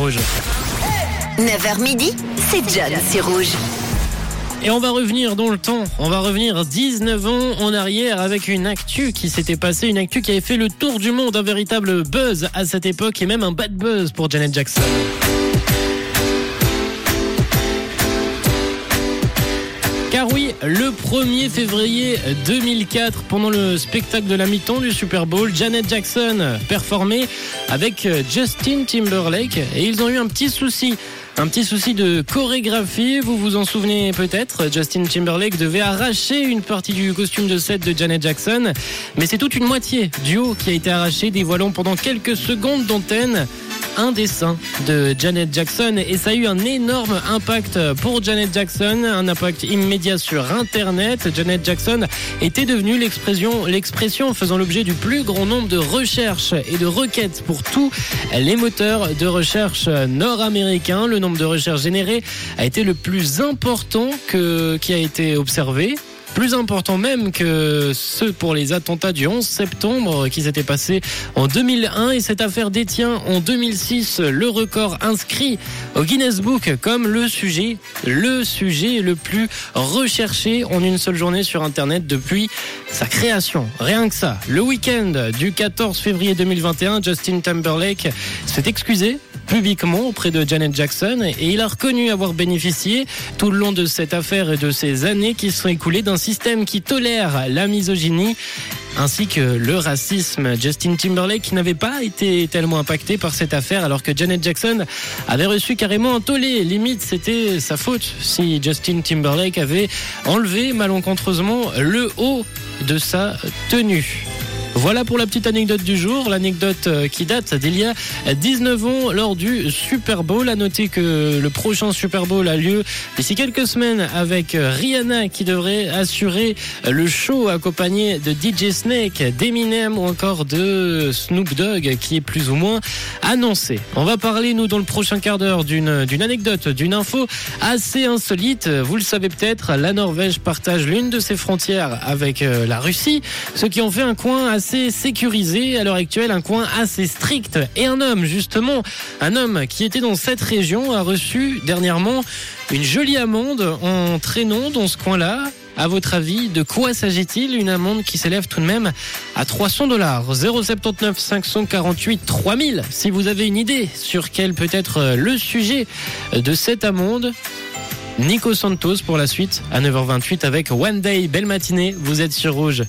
Rouge. 9h midi, c'est John sur Rouge. Et on va revenir dans le temps. On va revenir 19 ans en arrière avec une actu qui s'était passée, une actu qui avait fait le tour du monde, un véritable buzz à cette époque et même un bad buzz pour Janet Jackson. Le 1er février 2004, pendant le spectacle de la mi-temps du Super Bowl, Janet Jackson performait avec Justin Timberlake et ils ont eu un petit souci. Un petit souci de chorégraphie, vous vous en souvenez peut-être, Justin Timberlake devait arracher une partie du costume de set de Janet Jackson, mais c'est toute une moitié du haut qui a été arraché, dévoilant pendant quelques secondes d'antenne un dessin de Janet Jackson et ça a eu un énorme impact pour Janet Jackson, un impact immédiat sur Internet. Janet Jackson était devenue l'expression, l'expression faisant l'objet du plus grand nombre de recherches et de requêtes pour tous les moteurs de recherche nord-américains. Le nombre de recherches générées a été le plus important que, qui a été observé plus important même que ceux pour les attentats du 11 septembre qui s'étaient passés en 2001 et cette affaire détient en 2006 le record inscrit au Guinness Book comme le sujet, le sujet le plus recherché en une seule journée sur Internet depuis sa création. Rien que ça. Le week-end du 14 février 2021, Justin Timberlake s'est excusé publiquement auprès de Janet Jackson et il a reconnu avoir bénéficié tout le long de cette affaire et de ces années qui se sont écoulées d'un système qui tolère la misogynie ainsi que le racisme. Justin Timberlake n'avait pas été tellement impacté par cette affaire alors que Janet Jackson avait reçu carrément un tollé. Limite, c'était sa faute si Justin Timberlake avait enlevé malencontreusement le haut de sa tenue. Voilà pour la petite anecdote du jour, l'anecdote euh, qui date d'il y a 19 ans lors du Super Bowl. À noter que le prochain Super Bowl a lieu d'ici quelques semaines avec Rihanna qui devrait assurer le show accompagné de DJ Snake, d'Eminem ou encore de Snoop Dogg qui est plus ou moins annoncé. On va parler nous dans le prochain quart d'heure d'une anecdote, d'une info assez insolite. Vous le savez peut-être, la Norvège partage l'une de ses frontières avec euh, la Russie, ce qui en fait un coin assez sécurisé à l'heure actuelle, un coin assez strict. Et un homme, justement, un homme qui était dans cette région a reçu dernièrement une jolie amende en traînant dans ce coin-là. À votre avis, de quoi s'agit-il? Une amende qui s'élève tout de même à 300 dollars. 079 548 3000. Si vous avez une idée sur quel peut être le sujet de cette amende, Nico Santos pour la suite à 9h28 avec One Day. Belle matinée, vous êtes sur Rouge.